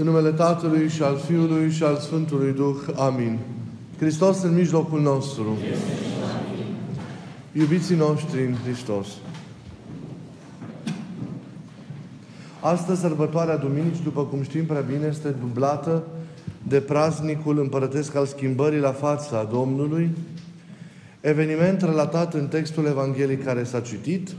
În numele Tatălui și al Fiului și al Sfântului Duh. Amin. Hristos în mijlocul nostru. Iubiții noștri în Hristos. Astăzi, sărbătoarea Duminicii, după cum știm prea bine, este dublată de praznicul împărătesc al schimbării la fața Domnului, eveniment relatat în textul Evangheliei care s-a citit,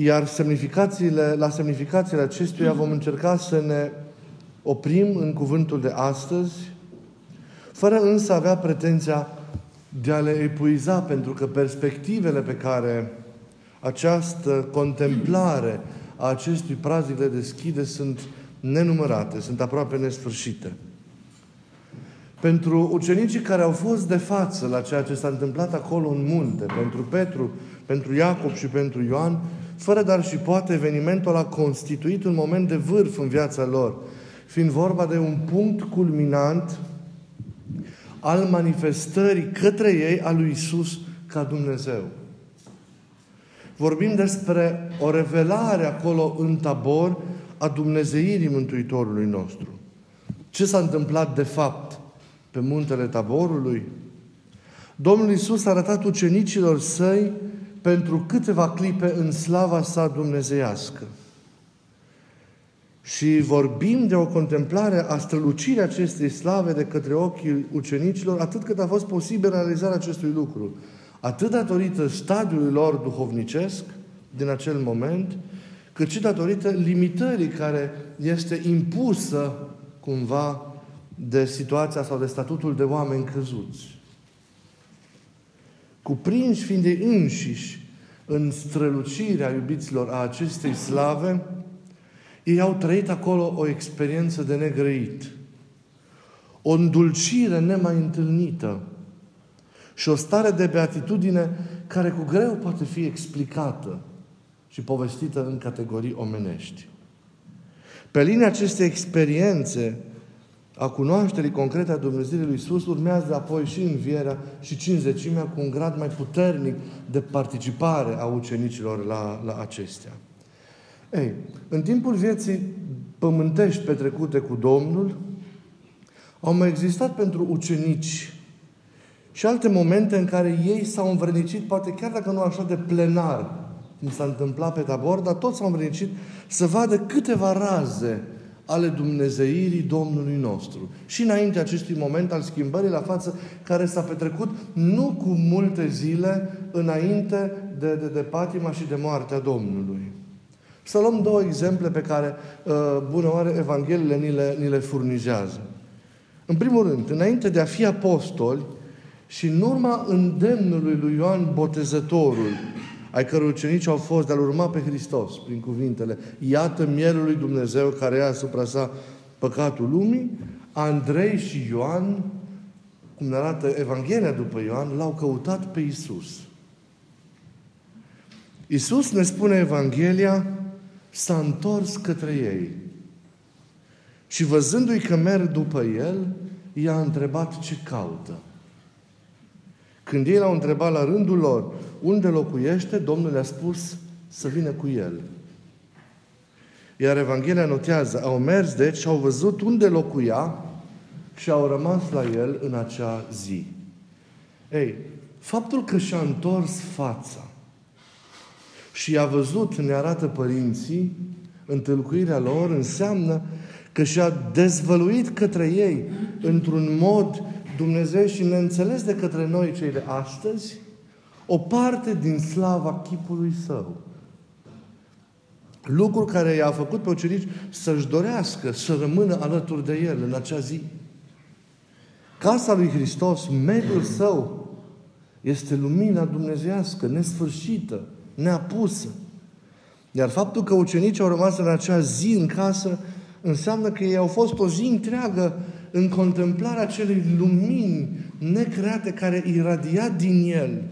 iar semnificațiile, la semnificațiile acestuia vom încerca să ne oprim în cuvântul de astăzi, fără însă avea pretenția de a le epuiza, pentru că perspectivele pe care această contemplare a acestui praznic le deschide sunt nenumărate, sunt aproape nesfârșite. Pentru ucenicii care au fost de față la ceea ce s-a întâmplat acolo în munte, pentru Petru, pentru Iacob și pentru Ioan, fără dar și poate evenimentul a constituit un moment de vârf în viața lor, fiind vorba de un punct culminant al manifestării către ei a lui Isus ca Dumnezeu. Vorbim despre o revelare acolo în tabor a Dumnezeirii Mântuitorului nostru. Ce s-a întâmplat de fapt pe muntele taborului? Domnul Isus a arătat ucenicilor săi pentru câteva clipe în slava sa dumnezeiască. Și vorbim de o contemplare a strălucirii acestei slave de către ochii ucenicilor, atât cât a fost posibil realizarea acestui lucru. Atât datorită stadiului lor duhovnicesc din acel moment, cât și datorită limitării care este impusă cumva de situația sau de statutul de oameni căzuți. Cuprinși fiind de înșiși în strălucirea iubiților a acestei slave, ei au trăit acolo o experiență de negrăit. O îndulcire nemai întâlnită și o stare de beatitudine care cu greu poate fi explicată și povestită în categorii omenești. Pe linia acestei experiențe a cunoașterii concrete a Dumnezeirii lui Iisus urmează apoi și învierea și cinzecimea cu un grad mai puternic de participare a ucenicilor la, la acestea. Ei, în timpul vieții pământești petrecute cu Domnul, au mai existat pentru ucenici și alte momente în care ei s-au învrednicit, poate chiar dacă nu așa de plenar, cum s-a întâmplat pe tabor, dar toți s-au învrednicit să vadă câteva raze ale Dumnezeirii Domnului nostru. Și înainte acestui moment al schimbării la față, care s-a petrecut nu cu multe zile înainte de, de, de patima și de moartea Domnului. Să luăm două exemple pe care, uh, bună oare, Evangheliile ni le, ni le furnizează. În primul rând, înainte de a fi apostoli și în urma îndemnului lui Ioan Botezătorul, ai căror ucenici au fost de a urma pe Hristos prin cuvintele Iată mielul lui Dumnezeu care ia asupra sa păcatul lumii, Andrei și Ioan, cum ne arată Evanghelia după Ioan, l-au căutat pe Isus. Isus ne spune Evanghelia, s-a întors către ei. Și văzându-i că merg după el, i-a întrebat ce caută. Când ei l-au întrebat la rândul lor unde locuiește, Domnul le-a spus să vină cu el. Iar Evanghelia notează, au mers deci și au văzut unde locuia și au rămas la el în acea zi. Ei, faptul că și-a întors fața și i-a văzut, ne arată părinții, întâlcuirea lor, înseamnă că și-a dezvăluit către ei într-un mod Dumnezeu și neînțeles de către noi cei de astăzi, o parte din slava chipului său. Lucru care i-a făcut pe ucenici să-și dorească să rămână alături de El în acea zi. Casa lui Hristos, mediul său, este lumina dumnezească, nesfârșită, neapusă. Iar faptul că ucenicii au rămas în acea zi în casă înseamnă că ei au fost o zi întreagă în contemplarea acelei lumini necreate care iradia din el.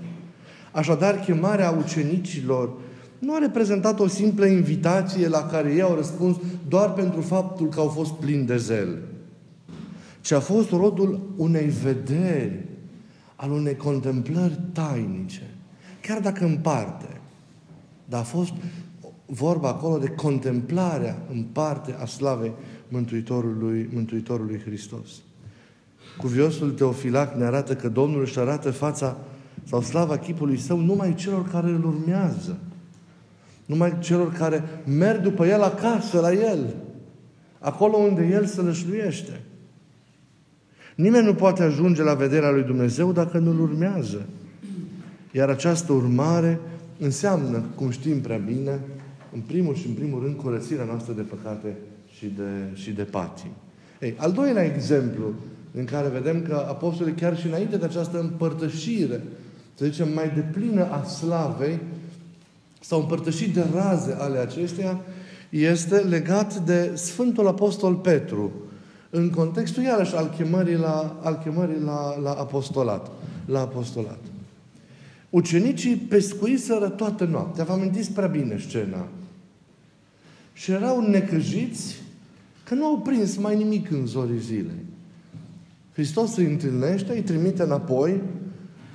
Așadar, chemarea ucenicilor nu a reprezentat o simplă invitație la care ei au răspuns doar pentru faptul că au fost plini de zel, ci a fost rodul unei vederi, al unei contemplări tainice, chiar dacă în parte, dar a fost vorba acolo de contemplarea în parte a slavei Mântuitorului, Mântuitorului Hristos. Cuviosul Teofilac ne arată că Domnul își arată fața sau slava chipului său numai celor care îl urmează. Numai celor care merg după el acasă, la el. Acolo unde el se lășluiește. Nimeni nu poate ajunge la vederea lui Dumnezeu dacă nu-L urmează. Iar această urmare înseamnă, cum știm prea bine, în primul și în primul rând, curățirea noastră de păcate și de, și de patim. Ei, al doilea exemplu în care vedem că apostolii chiar și înainte de această împărtășire, să zicem, mai deplină a slavei, s-au împărtășit de raze ale acesteia, este legat de Sfântul Apostol Petru, în contextul iarăși al chemării la, al chemării la, la apostolat. La apostolat. Ucenicii pescuiseră toată noaptea. Vă amintiți prea bine scena. Și erau necăjiți că nu au prins mai nimic în zorii zilei. Hristos îi întâlnește, îi trimite înapoi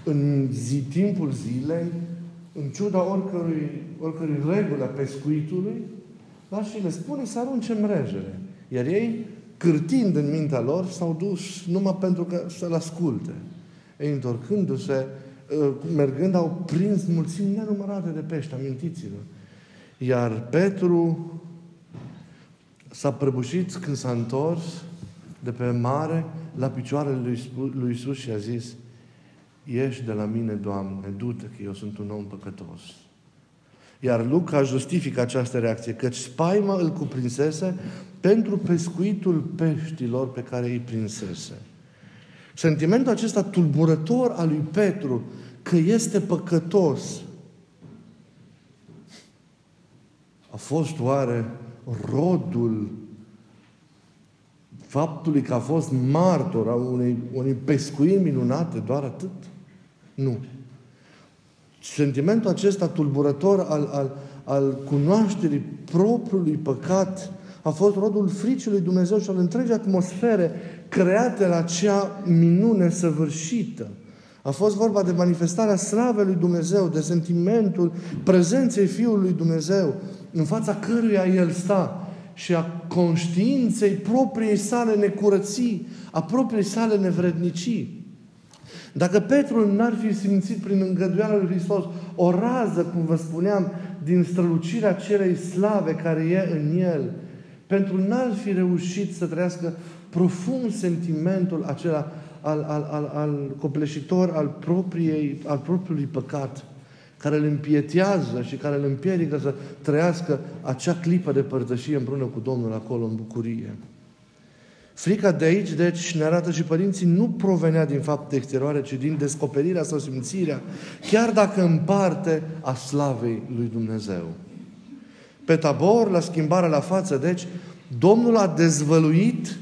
în zi, timpul zilei, în ciuda oricărui, oricărui reguli a pescuitului, dar și le spune să arunce mrejele. Iar ei, cârtind în mintea lor, s-au dus numai pentru că să-L asculte. Ei, întorcându-se, ă, mergând, au prins mulțimi nenumărate de pești, amintiți-vă. Iar Petru s-a prăbușit când s-a întors de pe mare la picioarele lui, lui Isus și a zis Ieși de la mine, Doamne, du-te că eu sunt un om păcătos. Iar Luca justifică această reacție, căci spaima îl cuprinsese pentru pescuitul peștilor pe care îi prinsese. Sentimentul acesta tulburător al lui Petru că este păcătos a fost oare rodul faptului că a fost martor a unei, unei pescuiri minunate, doar atât? Nu. Sentimentul acesta tulburător al, al, al cunoașterii propriului păcat a fost rodul fricii lui Dumnezeu și al întregii atmosfere create la acea minune săvârșită. A fost vorba de manifestarea slavei lui Dumnezeu, de sentimentul prezenței Fiului lui Dumnezeu, în fața căruia El sta și a conștiinței propriei sale necurății, a propriei sale nevrednicii. Dacă Petru n-ar fi simțit prin îngăduiala lui Hristos o rază, cum vă spuneam, din strălucirea celei slave care e în el, pentru n-ar fi reușit să trăiască profund sentimentul acela al, al, al, al copleșitor al, propriei, al propriului păcat, care îl împietează și care îl împiedică să trăiască acea clipă de părtășie împreună cu Domnul acolo în bucurie. Frica de aici, deci, ne arată și părinții, nu provenea din fapte exterioare, ci din descoperirea sau simțirea, chiar dacă în parte, a slavei lui Dumnezeu. Pe tabor, la schimbarea la față, deci, Domnul a dezvăluit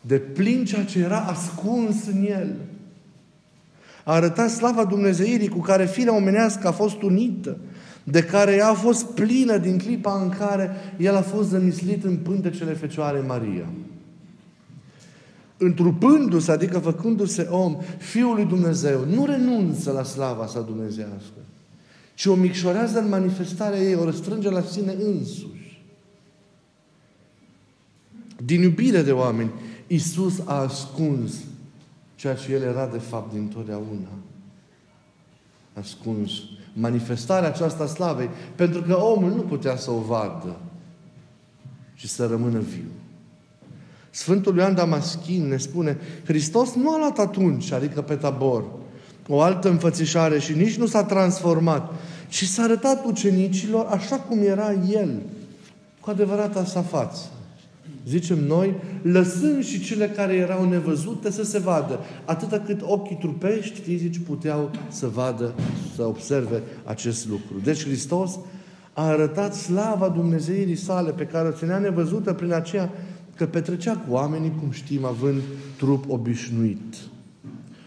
de plin ceea ce era ascuns în el. A arătat slava Dumnezeirii cu care firea omenească a fost unită, de care ea a fost plină din clipa în care el a fost zămislit în pântecele Fecioare Maria întrupându-se, adică făcându-se om, Fiul lui Dumnezeu, nu renunță la slava sa dumnezească, ci o micșorează în manifestarea ei, o răstrânge la sine însuși. Din iubire de oameni, Isus a ascuns ceea ce El era de fapt din totdeauna. Ascuns. Manifestarea aceasta slavei, pentru că omul nu putea să o vadă și să rămână viu. Sfântul Ioan Damaschin ne spune, Hristos nu a luat atunci, adică pe tabor, o altă înfățișare și nici nu s-a transformat, ci s-a arătat ucenicilor așa cum era El, cu adevărata sa față. Zicem noi, lăsând și cele care erau nevăzute să se vadă, atâta cât ochii trupești fizici puteau să vadă, să observe acest lucru. Deci Hristos a arătat slava Dumnezeirii sale pe care o ținea nevăzută prin aceea că petrecea cu oamenii, cum știm, având trup obișnuit.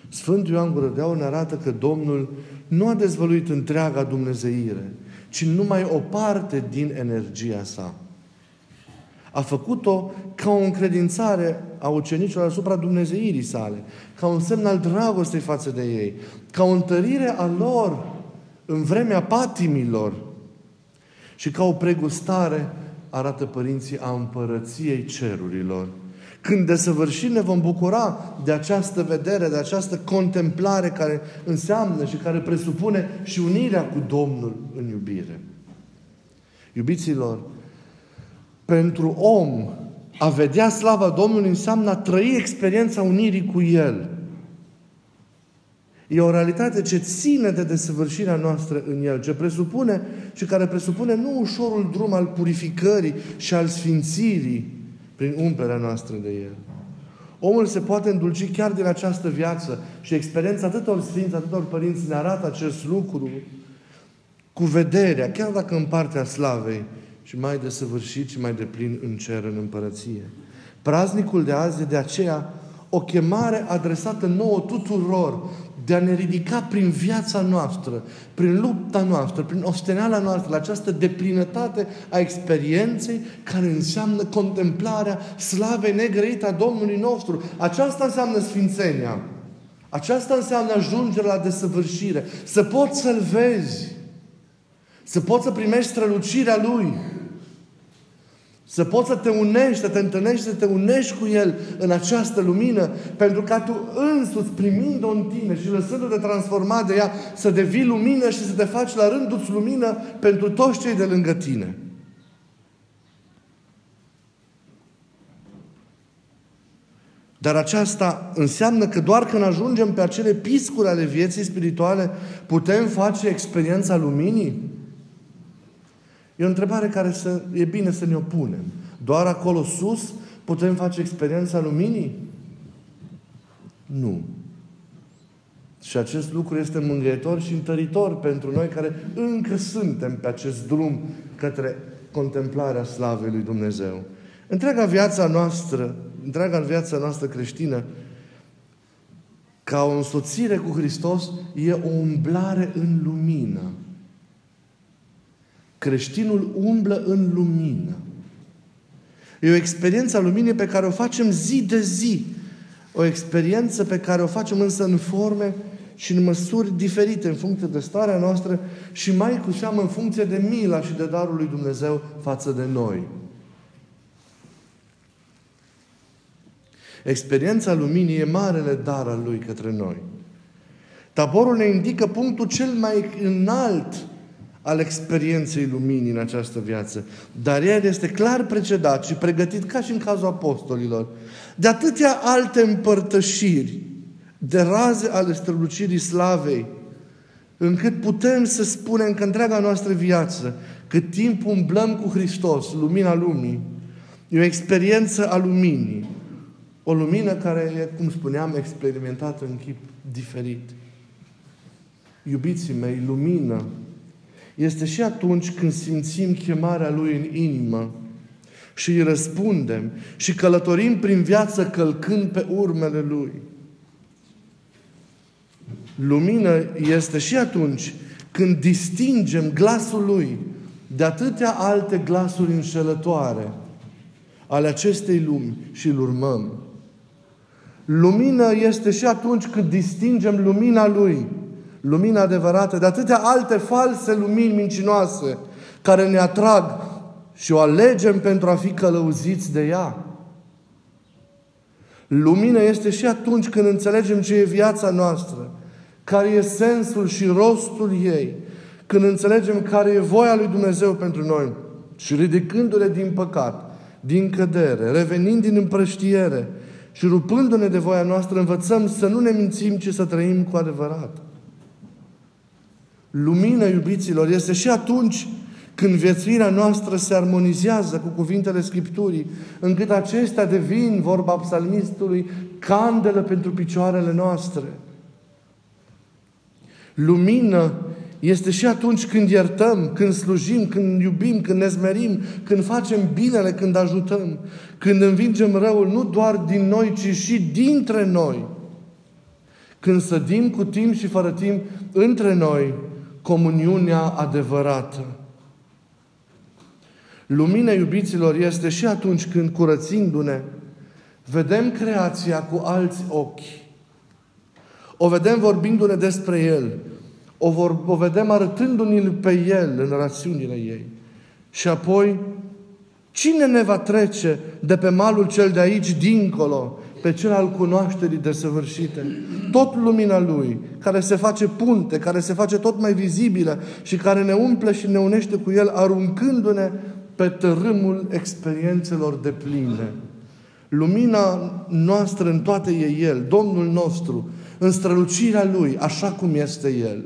Sfântul Ioan Gură de Aur ne arată că Domnul nu a dezvăluit întreaga Dumnezeire, ci numai o parte din energia sa. A făcut-o ca o încredințare a ucenicilor asupra Dumnezeirii sale, ca un semn al dragostei față de ei, ca o întărire a lor în vremea patimilor, și ca o pregustare arată părinții a împărăției cerurilor. Când desăvârșit ne vom bucura de această vedere, de această contemplare care înseamnă și care presupune și unirea cu Domnul în iubire. Iubiților, pentru om a vedea slava Domnului înseamnă a trăi experiența unirii cu El. E o realitate ce ține de desăvârșirea noastră în El, ce presupune și care presupune nu ușorul drum al purificării și al sfințirii prin umplerea noastră de El. Omul se poate îndulci chiar din această viață și experiența atâtor sfinți, atâtor părinți ne arată acest lucru cu vederea, chiar dacă în partea slavei, și mai desăvârșit și mai deplin în cer, în împărăție. Praznicul de azi e de aceea o chemare adresată nouă tuturor de a ne ridica prin viața noastră, prin lupta noastră, prin osteneala noastră, la această deplinătate a experienței care înseamnă contemplarea slavei negrăite a Domnului nostru. Aceasta înseamnă sfințenia. Aceasta înseamnă ajungerea la desăvârșire. Să poți să-L vezi. Să poți să primești strălucirea Lui. Să poți să te unești, să te întâlnești, să te unești cu El în această lumină, pentru ca tu însuți, primind-o în tine și lăsându-te transformat de ea, să devii lumină și să te faci la rândul lumină pentru toți cei de lângă tine. Dar aceasta înseamnă că doar când ajungem pe acele piscuri ale vieții spirituale, putem face experiența luminii? E o întrebare care să, e bine să ne opunem. Doar acolo sus putem face experiența luminii? Nu. Și acest lucru este mângâietor și întăritor pentru noi care încă suntem pe acest drum către contemplarea slavei lui Dumnezeu. Întreaga viața noastră, întreaga viața noastră creștină, ca o însoțire cu Hristos, e o umblare în lumină. Creștinul umblă în lumină. E o experiență a luminii pe care o facem zi de zi. O experiență pe care o facem însă în forme și în măsuri diferite în funcție de starea noastră și mai cu seamă în funcție de mila și de darul lui Dumnezeu față de noi. Experiența luminii e marele dar al lui către noi. Taborul ne indică punctul cel mai înalt al experienței luminii în această viață. Dar el este clar precedat și pregătit, ca și în cazul apostolilor, de atâtea alte împărtășiri, de raze ale strălucirii slavei, încât putem să spunem că întreaga noastră viață, cât timp umblăm cu Hristos, lumina lumii, e o experiență a luminii. O lumină care e, cum spuneam, experimentată în chip diferit. Iubiții mei, lumină este și atunci când simțim chemarea Lui în inimă și îi răspundem și călătorim prin viață călcând pe urmele Lui. Lumină este și atunci când distingem glasul Lui de atâtea alte glasuri înșelătoare ale acestei lumi și îl urmăm. Lumină este și atunci când distingem lumina Lui lumina adevărată, de atâtea alte false lumini mincinoase care ne atrag și o alegem pentru a fi călăuziți de ea. Lumina este și atunci când înțelegem ce e viața noastră, care e sensul și rostul ei, când înțelegem care e voia lui Dumnezeu pentru noi și ridicându-le din păcat, din cădere, revenind din împrăștiere și rupându-ne de voia noastră, învățăm să nu ne mințim, ci să trăim cu adevărat. Lumină, iubiților, este și atunci când viețuirea noastră se armonizează cu cuvintele Scripturii, încât acestea devin, vorba psalmistului, candelă pentru picioarele noastre. Lumină este și atunci când iertăm, când slujim, când iubim, când ne zmerim, când facem binele, când ajutăm, când învingem răul, nu doar din noi, ci și dintre noi. Când sădim cu timp și fără timp între noi comuniunea adevărată. Lumina iubiților este și atunci când, curățindu-ne, vedem creația cu alți ochi. O vedem vorbindu-ne despre El. O, vor, o vedem arătându-ne pe El în rațiunile ei. Și apoi, cine ne va trece de pe malul cel de aici dincolo, pe cel al cunoașterii desăvârșite? Tot lumina Lui, care se face punte, care se face tot mai vizibilă și care ne umple și ne unește cu El, aruncându-ne pe tărâmul experiențelor de pline. Lumina noastră în toate e El, Domnul nostru, în strălucirea Lui, așa cum este El.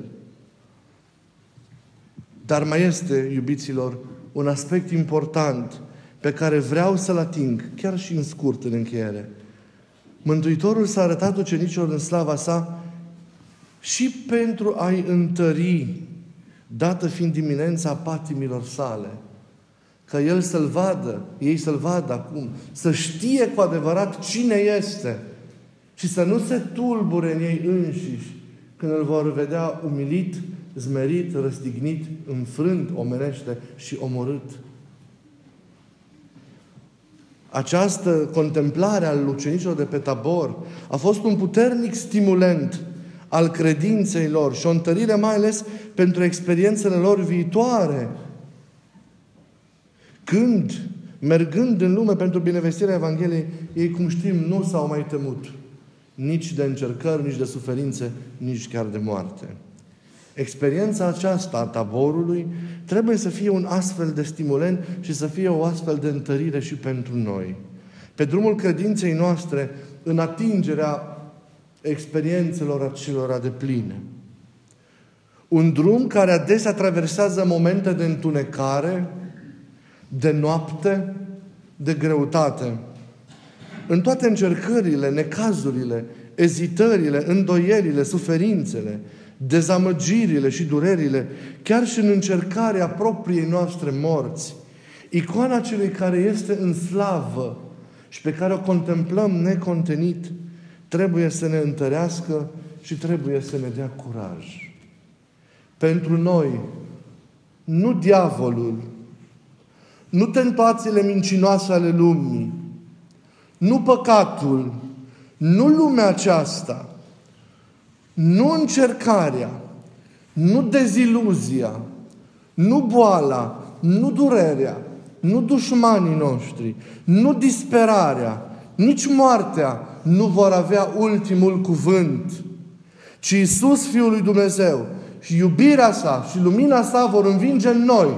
Dar mai este, iubiților, un aspect important pe care vreau să-l ating, chiar și în scurt, în încheiere. Mântuitorul s-a arătat ucenicilor în slava sa și pentru a-i întări, dată fiind dimineața patimilor sale – ca El să-L vadă, ei să-L vadă acum, să știe cu adevărat cine este și să nu se tulbure în ei înșiși când îl vor vedea umilit, zmerit, răstignit, înfrânt omenește și omorât. Această contemplare al ucenicilor de pe tabor a fost un puternic stimulent al credinței lor și o întărire mai ales pentru experiențele lor viitoare când, mergând în lume pentru binevestirea Evangheliei, ei, cum știm, nu s-au mai temut nici de încercări, nici de suferințe, nici chiar de moarte. Experiența aceasta a taborului trebuie să fie un astfel de stimulent și să fie o astfel de întărire și pentru noi. Pe drumul credinței noastre, în atingerea experiențelor acelora de pline. Un drum care adesea traversează momente de întunecare, de noapte, de greutate. În toate încercările, necazurile, ezitările, îndoierile, suferințele, dezamăgirile și durerile, chiar și în încercarea propriei noastre morți, icoana celui care este în slavă și pe care o contemplăm necontenit, trebuie să ne întărească și trebuie să ne dea curaj. Pentru noi, nu diavolul, nu tentațiile mincinoase ale lumii, nu păcatul, nu lumea aceasta, nu încercarea, nu deziluzia, nu boala, nu durerea, nu dușmanii noștri, nu disperarea, nici moartea nu vor avea ultimul cuvânt, ci Iisus, Fiul lui Dumnezeu, și iubirea sa și lumina sa vor învinge în noi.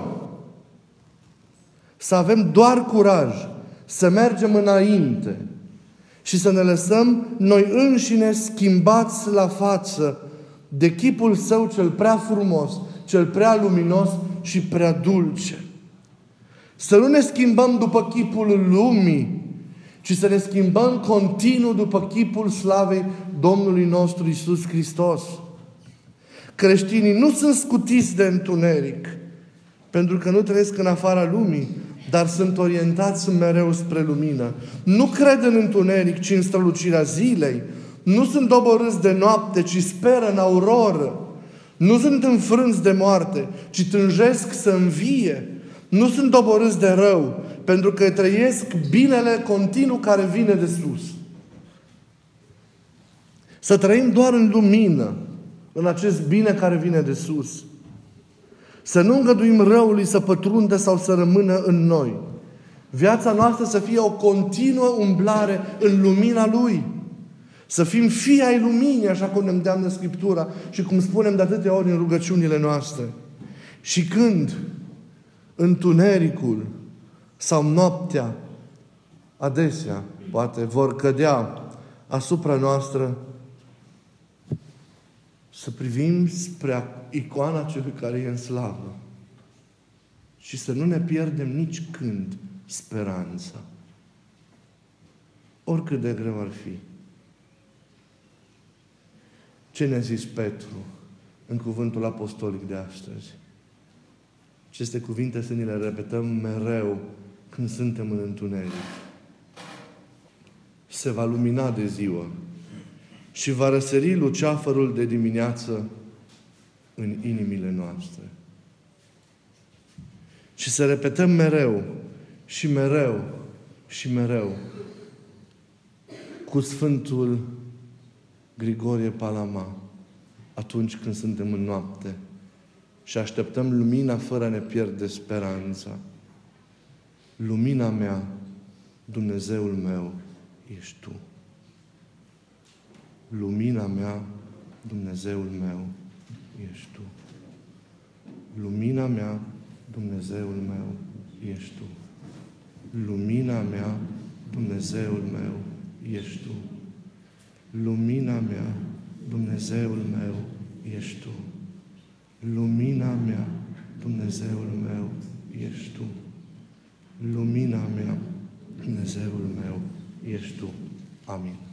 Să avem doar curaj să mergem înainte și să ne lăsăm noi înșine schimbați la față de chipul său cel prea frumos, cel prea luminos și prea dulce. Să nu ne schimbăm după chipul lumii, ci să ne schimbăm continuu după chipul slavei Domnului nostru Isus Hristos. Creștinii nu sunt scutiți de întuneric, pentru că nu trăiesc în afara lumii, dar sunt orientați mereu spre lumină. Nu cred în întuneric, ci în strălucirea zilei. Nu sunt doborâți de noapte, ci speră în auroră. Nu sunt înfrânți de moarte, ci tânjesc să învie. Nu sunt doborâți de rău, pentru că trăiesc binele continuu care vine de sus. Să trăim doar în lumină, în acest bine care vine de sus. Să nu îngăduim răului să pătrundă sau să rămână în noi. Viața noastră să fie o continuă umblare în lumina Lui. Să fim fii ai luminii, așa cum ne îndeamnă Scriptura și cum spunem de atâtea ori în rugăciunile noastre. Și când întunericul sau noaptea adesea, poate, vor cădea asupra noastră, să privim spre icoana celui care e în slavă și să nu ne pierdem nici când speranța. Oricât de greu ar fi. Ce ne-a zis Petru în cuvântul apostolic de astăzi? Aceste cuvinte să ni le repetăm mereu când suntem în întuneric. Se va lumina de ziua și va răsări luceafărul de dimineață în inimile noastre. Și să repetăm mereu și mereu și mereu cu Sfântul Grigorie Palama atunci când suntem în noapte și așteptăm lumina fără a ne pierde speranța. Lumina mea, Dumnezeul meu, ești Tu. Lumina mea, Dumnezeul meu, ești Tu. Lumina mea, Dumnezeul meu, ești Tu. Lumina mea, Dumnezeul meu, ești Tu. Lumina mea, Dumnezeul meu, ești Tu. Lumina mea, Dumnezeul meu, ești Tu. Lumina mea, Dumnezeul meu, ești Tu. Amin.